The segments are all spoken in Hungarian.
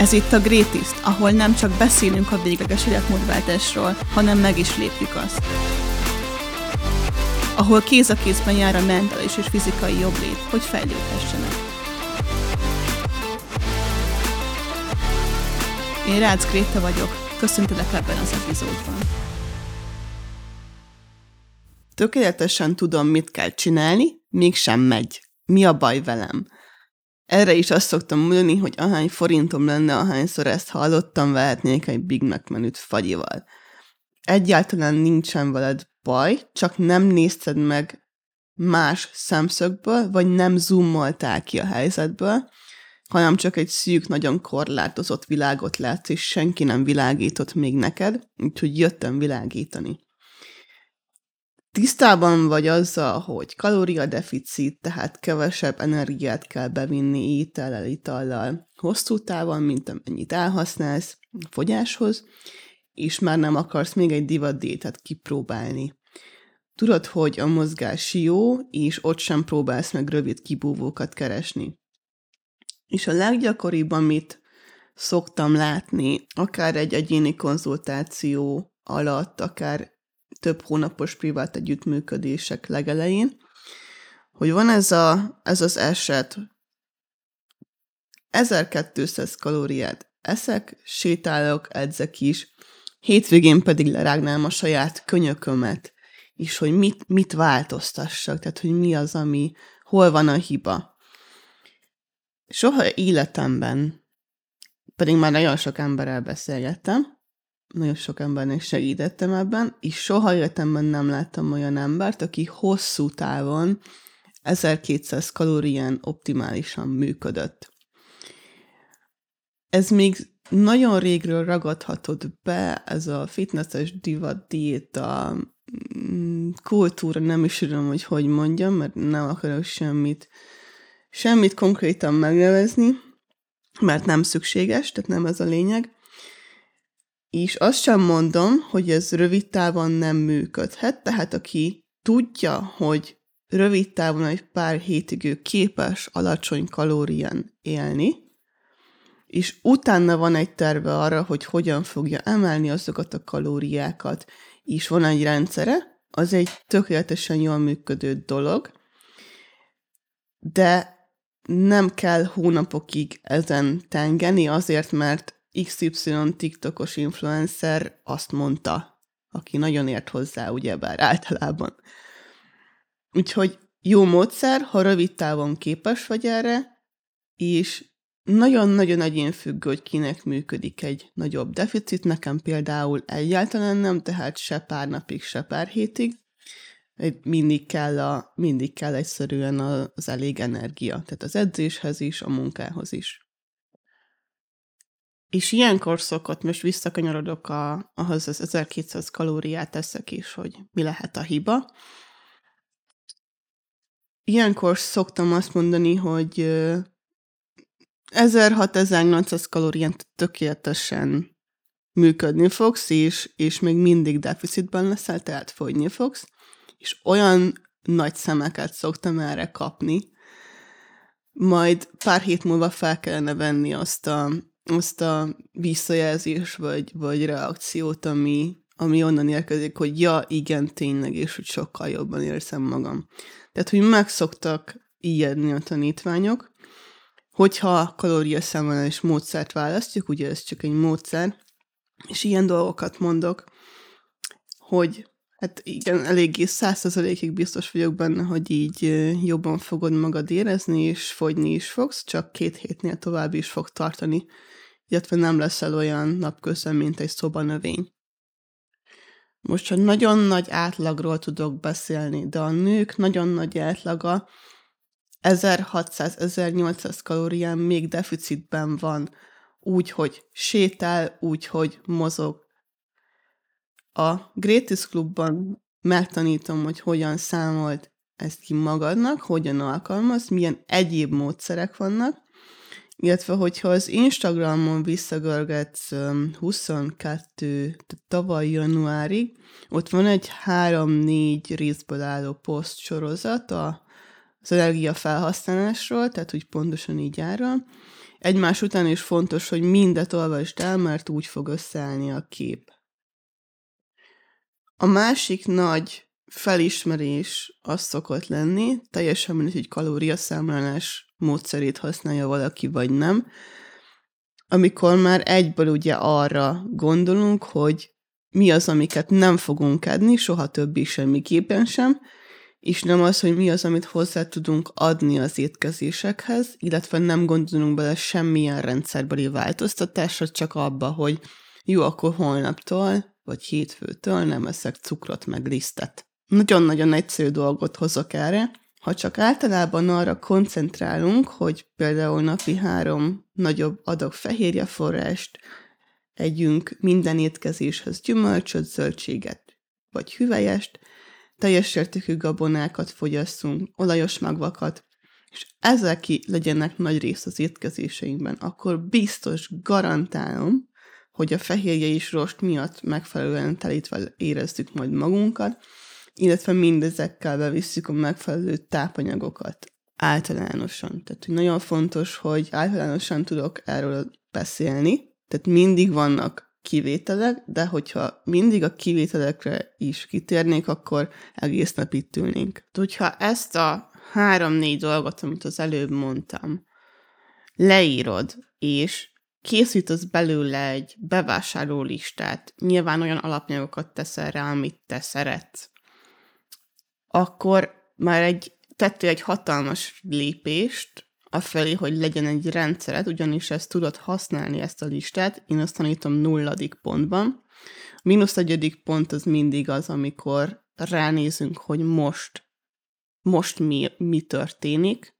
Ez itt a Greatest, ahol nem csak beszélünk a végleges életmódváltásról, hanem meg is lépjük azt. Ahol kéz a kézben jár a mentális és fizikai jobblét, hogy fejlődhessenek. Én Rácz Gréta vagyok, köszöntelek ebben az epizódban. Tökéletesen tudom, mit kell csinálni, mégsem megy. Mi a baj velem? Erre is azt szoktam mondani, hogy ahány forintom lenne, ahányszor ezt hallottam, vehetnék egy Big Mac menüt fagyival. Egyáltalán nincsen veled baj, csak nem nézted meg más szemszögből, vagy nem zoomoltál ki a helyzetből, hanem csak egy szűk, nagyon korlátozott világot látsz, és senki nem világított még neked, úgyhogy jöttem világítani tisztában vagy azzal, hogy kalóriadeficit, tehát kevesebb energiát kell bevinni étellel, itallal hosszú távon, mint amennyit elhasználsz a fogyáshoz, és már nem akarsz még egy divatdiétet kipróbálni. Tudod, hogy a mozgás jó, és ott sem próbálsz meg rövid kibúvókat keresni. És a leggyakoribb, amit szoktam látni, akár egy egyéni konzultáció alatt, akár több hónapos privát együttműködések legelején, hogy van ez, a, ez az eset, 1200 kalóriát eszek, sétálok, edzek is, hétvégén pedig lerágnám a saját könyökömet, és hogy mit, mit változtassak, tehát hogy mi az, ami, hol van a hiba. Soha életemben, pedig már nagyon sok emberrel beszélgettem, nagyon sok embernek segítettem ebben, és soha életemben nem láttam olyan embert, aki hosszú távon 1200 kalórián optimálisan működött. Ez még nagyon régről ragadhatod be, ez a fitnesses divat diéta mm, kultúra, nem is tudom, hogy hogy mondjam, mert nem akarok semmit, semmit konkrétan megnevezni, mert nem szükséges, tehát nem ez a lényeg. És azt sem mondom, hogy ez rövid távon nem működhet, tehát aki tudja, hogy rövid távon egy pár hétig ő képes alacsony kalórián élni, és utána van egy terve arra, hogy hogyan fogja emelni azokat a kalóriákat, és van egy rendszere, az egy tökéletesen jól működő dolog, de nem kell hónapokig ezen tengeni azért, mert XY TikTokos influencer azt mondta, aki nagyon ért hozzá, ugyebár általában. Úgyhogy jó módszer, ha rövid távon képes vagy erre, és nagyon-nagyon egyén függő, hogy kinek működik egy nagyobb deficit. Nekem például egyáltalán nem, tehát se pár napig, se pár hétig. Mindig kell, a, mindig kell egyszerűen az elég energia, tehát az edzéshez is, a munkához is. És ilyenkor szokott, most visszakanyarodok a, ahhoz az 1200 kalóriát teszek is, hogy mi lehet a hiba. Ilyenkor szoktam azt mondani, hogy 1600-1800 kalórián tökéletesen működni fogsz, és, és még mindig deficitben leszel, tehát fogyni fogsz, és olyan nagy szemeket szoktam erre kapni, majd pár hét múlva fel kellene venni azt a azt a visszajelzés vagy, vagy reakciót, ami, ami onnan érkezik, hogy ja, igen, tényleg, és hogy sokkal jobban érzem magam. Tehát, hogy megszoktak ijedni a tanítványok, hogyha kalóriaszámolás módszert választjuk, ugye ez csak egy módszer, és ilyen dolgokat mondok, hogy hát igen, eléggé százszerzalékig biztos vagyok benne, hogy így jobban fogod magad érezni, és fogyni is fogsz, csak két hétnél tovább is fog tartani illetve nem leszel olyan napközben, mint egy szobanövény. Most csak nagyon nagy átlagról tudok beszélni, de a nők nagyon nagy átlaga 1600-1800 kalórián még deficitben van, úgy, hogy sétál, úgy, hogy mozog. A Greatest Clubban megtanítom, hogy hogyan számolt ezt ki magadnak, hogyan alkalmaz, milyen egyéb módszerek vannak, illetve hogyha az Instagramon visszagörgetsz 22, tavaly januárig, ott van egy 3-4 részből álló poszt sorozat a az energia felhasználásról, tehát úgy pontosan így ára. Egymás után is fontos, hogy mindet olvasd el, mert úgy fog összeállni a kép. A másik nagy felismerés az szokott lenni, teljesen mindegy, hogy kalóriaszámlálás módszerét használja valaki, vagy nem, amikor már egyből ugye arra gondolunk, hogy mi az, amiket nem fogunk adni, soha többi semmiképpen sem, és nem az, hogy mi az, amit hozzá tudunk adni az étkezésekhez, illetve nem gondolunk bele semmilyen rendszerbeli változtatásra, csak abba, hogy jó, akkor holnaptól, vagy hétfőtől nem eszek cukrot meg lisztet. Nagyon-nagyon egyszerű dolgot hozok erre, ha csak általában arra koncentrálunk, hogy például napi három nagyobb adag fehérjeforrást együnk minden étkezéshez gyümölcsöt, zöldséget vagy hüvelyest, teljes értékű gabonákat fogyasszunk, olajos magvakat, és ezek ki legyenek nagy rész az étkezéseinkben, akkor biztos, garantálom, hogy a fehérje is rost miatt megfelelően telítve érezzük majd magunkat, illetve mindezekkel bevisszük a megfelelő tápanyagokat általánosan. Tehát hogy nagyon fontos, hogy általánosan tudok erről beszélni, tehát mindig vannak kivételek, de hogyha mindig a kivételekre is kitérnék, akkor egész nap itt ülnénk. Hogyha ezt a három-négy dolgot, amit az előbb mondtam, leírod, és készítesz belőle egy bevásárló listát, nyilván olyan alapanyagokat teszel rá, amit te szeretsz, akkor már egy tettél egy hatalmas lépést afelé, hogy legyen egy rendszered, ugyanis ezt tudod használni, ezt a listát. Én azt tanítom nulladik pontban. A mínusz egyedik pont az mindig az, amikor ránézünk, hogy most, most mi, mi történik.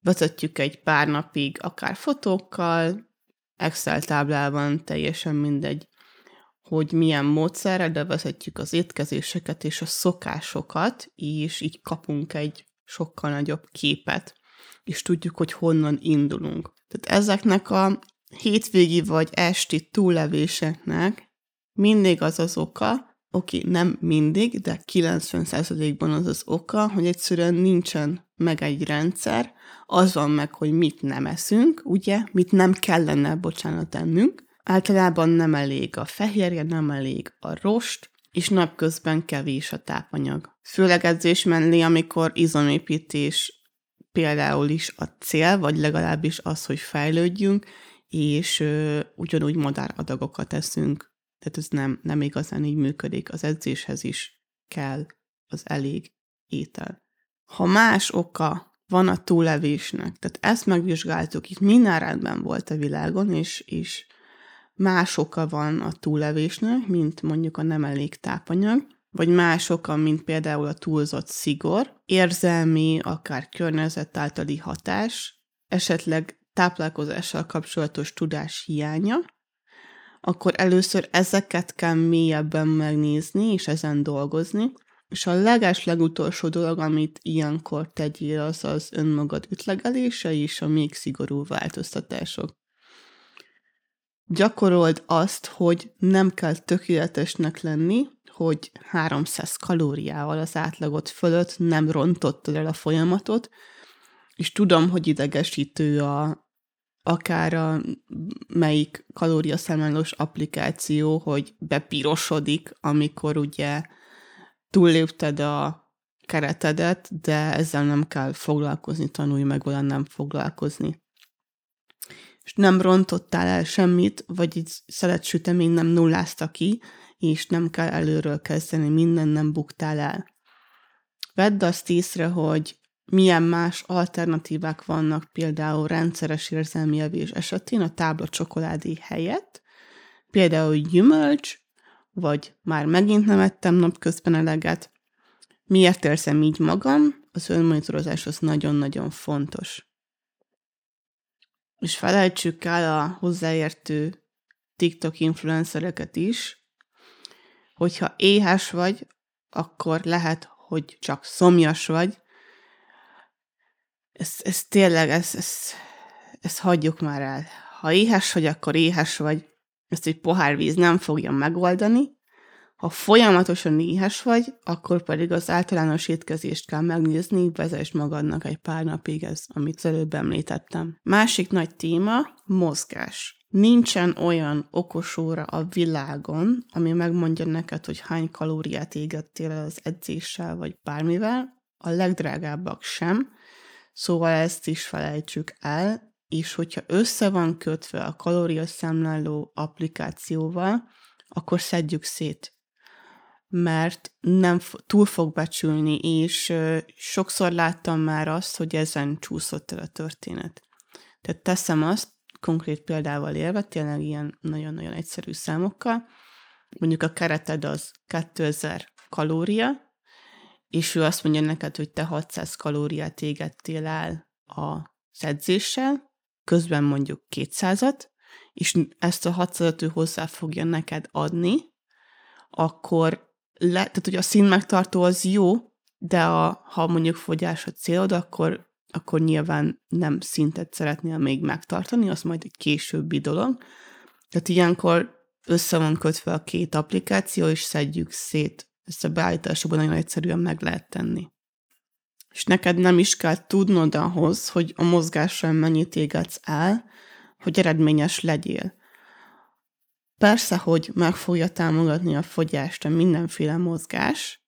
Vezetjük egy pár napig, akár fotókkal, Excel táblában, teljesen mindegy, hogy milyen módszerrel bevezetjük az étkezéseket és a szokásokat, és így kapunk egy sokkal nagyobb képet, és tudjuk, hogy honnan indulunk. Tehát ezeknek a hétvégi vagy esti túllevéseknek mindig az az oka, oké, nem mindig, de 90%-ban az az oka, hogy egyszerűen nincsen meg egy rendszer, az van meg, hogy mit nem eszünk, ugye, mit nem kellene, bocsánat, ennünk, Általában nem elég a fehérje, nem elég a rost, és napközben kevés a tápanyag. Főleg edzés mellé, amikor izomépítés például is a cél, vagy legalábbis az, hogy fejlődjünk, és ö, ugyanúgy madáradagokat eszünk. Tehát ez nem, nem igazán így működik. Az edzéshez is kell az elég étel. Ha más oka van a túlevésnek, tehát ezt megvizsgáltuk, itt minden rendben volt a világon, és, és más oka van a túlevésnek, mint mondjuk a nem elég tápanyag, vagy más oka, mint például a túlzott szigor, érzelmi, akár környezet általi hatás, esetleg táplálkozással kapcsolatos tudás hiánya, akkor először ezeket kell mélyebben megnézni, és ezen dolgozni, és a leges legutolsó dolog, amit ilyenkor tegyél, az az önmagad ütlegelése és a még szigorú változtatások gyakorold azt, hogy nem kell tökéletesnek lenni, hogy 300 kalóriával az átlagot fölött nem rontottad el a folyamatot, és tudom, hogy idegesítő a, akár a melyik kalóriaszámlálós applikáció, hogy bepirosodik, amikor ugye túllépted a keretedet, de ezzel nem kell foglalkozni, tanulj meg olyan nem foglalkozni és nem rontottál el semmit, vagy így szeletsütemény nem nullázta ki, és nem kell előről kezdeni, minden nem buktál el. Vedd azt észre, hogy milyen más alternatívák vannak például rendszeres érzelmi evés esetén a tábla csokoládé helyett, például gyümölcs, vagy már megint nem ettem napközben eleget. Miért érzem így magam? Az önmonitorozás az nagyon-nagyon fontos és felejtsük el a hozzáértő TikTok influencereket is, hogyha éhes vagy, akkor lehet, hogy csak szomjas vagy. Ez, ez tényleg, ez, ez, ezt hagyjuk már el. Ha éhes vagy, akkor éhes vagy. Ezt egy pohár víz nem fogja megoldani. Ha folyamatosan éhes vagy, akkor pedig az általános étkezést kell megnézni, vezess magadnak egy pár napig, ez, amit előbb említettem. Másik nagy téma, mozgás. Nincsen olyan okos óra a világon, ami megmondja neked, hogy hány kalóriát égettél az edzéssel, vagy bármivel, a legdrágábbak sem, szóval ezt is felejtsük el, és hogyha össze van kötve a kalóriaszámláló applikációval, akkor szedjük szét mert nem túl fog becsülni, és sokszor láttam már azt, hogy ezen csúszott el a történet. Tehát teszem azt, konkrét példával élve, tényleg ilyen nagyon-nagyon egyszerű számokkal, mondjuk a kereted az 2000 kalória, és ő azt mondja neked, hogy te 600 kalóriát égettél el a edzéssel, közben mondjuk 200-at, és ezt a 600-at ő hozzá fogja neked adni, akkor le, tehát hogy a szín megtartó az jó, de a, ha mondjuk fogyás a célod, akkor, akkor nyilván nem szintet szeretnél még megtartani, az majd egy későbbi dolog. Tehát ilyenkor össze van kötve a két applikáció, és szedjük szét. Ezt a beállításokban nagyon egyszerűen meg lehet tenni. És neked nem is kell tudnod ahhoz, hogy a mozgással mennyit égetsz el, hogy eredményes legyél. Persze, hogy meg fogja támogatni a fogyást a mindenféle mozgás.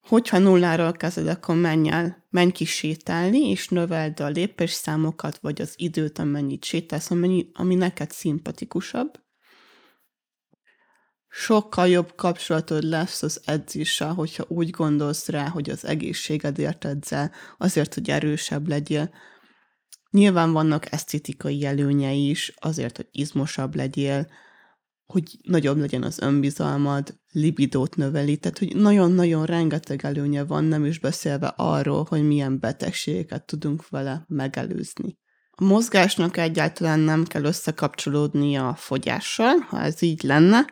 Hogyha nulláról kezded, akkor menj el, menj ki sétálni, és növeld a lépésszámokat, vagy az időt, amennyit sétálsz, amennyi, ami neked szimpatikusabb. Sokkal jobb kapcsolatod lesz az edzéssel, hogyha úgy gondolsz rá, hogy az egészségedért edzel, azért, hogy erősebb legyél. Nyilván vannak esztétikai előnyei is, azért, hogy izmosabb legyél, hogy nagyobb legyen az önbizalmad, libidót növeli, tehát hogy nagyon-nagyon rengeteg előnye van, nem is beszélve arról, hogy milyen betegségeket tudunk vele megelőzni. A mozgásnak egyáltalán nem kell összekapcsolódnia a fogyással, ha ez így lenne,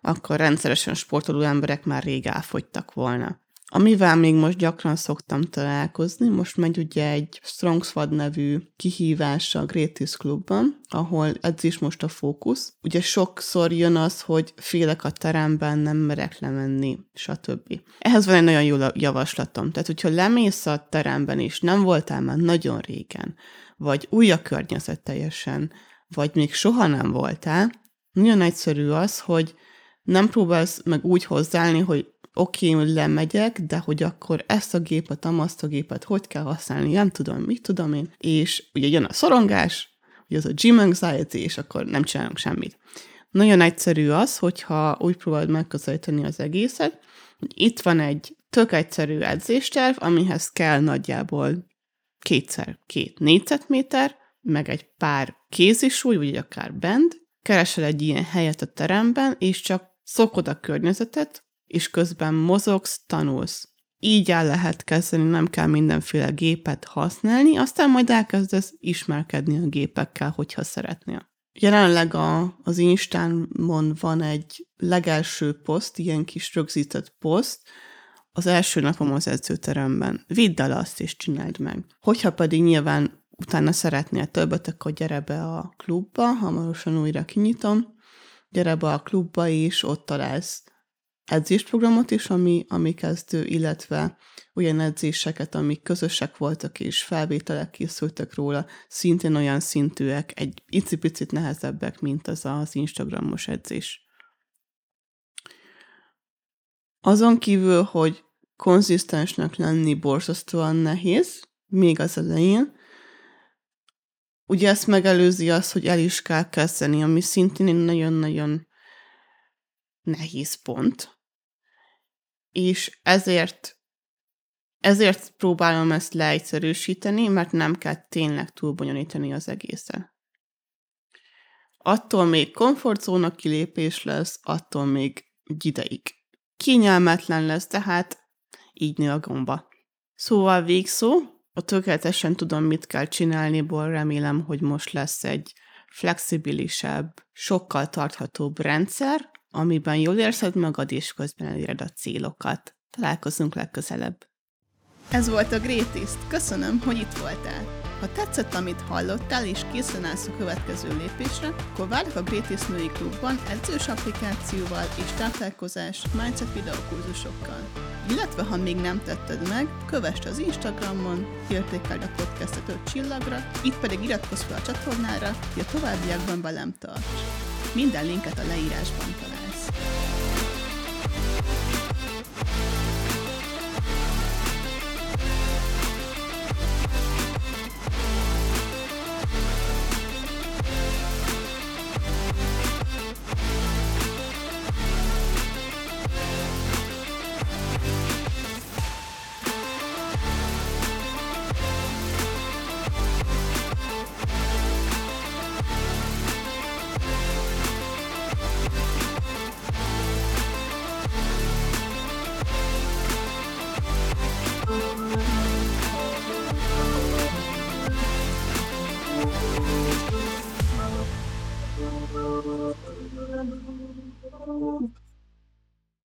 akkor rendszeresen sportoló emberek már rég elfogytak volna. Amivel még most gyakran szoktam találkozni, most megy ugye egy Strong Squad nevű kihívás a Greatest Clubban, ahol ez is most a fókusz. Ugye sokszor jön az, hogy félek a teremben, nem merek lemenni, stb. Ehhez van egy nagyon jó javaslatom. Tehát, hogyha lemész a teremben és nem voltál már nagyon régen, vagy új a környezet teljesen, vagy még soha nem voltál, nagyon egyszerű az, hogy nem próbálsz meg úgy hozzáállni, hogy oké, okay, lemegyek, de hogy akkor ezt a gépet, azt a gépet hogy kell használni, nem tudom, mit tudom én. És ugye jön a szorongás, ugye az a gym anxiety, és akkor nem csinálunk semmit. Nagyon egyszerű az, hogyha úgy próbálod megközelíteni az egészet, hogy itt van egy tök egyszerű edzésterv, amihez kell nagyjából kétszer két négyzetméter, meg egy pár kézisúly, vagy akár bend, keresel egy ilyen helyet a teremben, és csak szokod a környezetet, és közben mozogsz, tanulsz. Így el lehet kezdeni, nem kell mindenféle gépet használni, aztán majd elkezdesz ismerkedni a gépekkel, hogyha szeretnél. Jelenleg a, az Instámon van egy legelső poszt, ilyen kis rögzített poszt, az első napom az edzőteremben. Vidd el azt, és csináld meg. Hogyha pedig nyilván utána szeretnél többet, akkor gyere be a klubba, hamarosan újra kinyitom, gyere be a klubba is, ott találsz edzésprogramot is, ami, ami kezdő, illetve olyan edzéseket, amik közösek voltak, és felvételek készültek róla, szintén olyan szintűek, egy icipicit nehezebbek, mint az az Instagramos edzés. Azon kívül, hogy konzisztensnek lenni borzasztóan nehéz, még az elején, ugye ezt megelőzi az, hogy el is kell kezdeni, ami szintén egy nagyon-nagyon nehéz pont, és ezért ezért próbálom ezt leegyszerűsíteni, mert nem kell tényleg túlbonyolítani az egészet. Attól még komfortzóna kilépés lesz, attól még ideig. Kényelmetlen lesz, tehát így nő a gomba. Szóval végszó, a tökéletesen tudom, mit kell csinálniból remélem, hogy most lesz egy flexibilisebb, sokkal tarthatóbb rendszer, amiben jól érzed magad, és közben eléred a célokat. Találkozunk legközelebb. Ez volt a Greatest. Köszönöm, hogy itt voltál. Ha tetszett, amit hallottál, és készen állsz a következő lépésre, akkor várjuk a Grétész Női Klubban edzős applikációval és táplálkozás mindset videókurzusokkal. Illetve, ha még nem tetted meg, kövess az Instagramon, értékeld a podcastet 5 csillagra, itt pedig iratkozz fel a csatornára, hogy a továbbiakban velem tarts. Minden linket a leírásban találsz.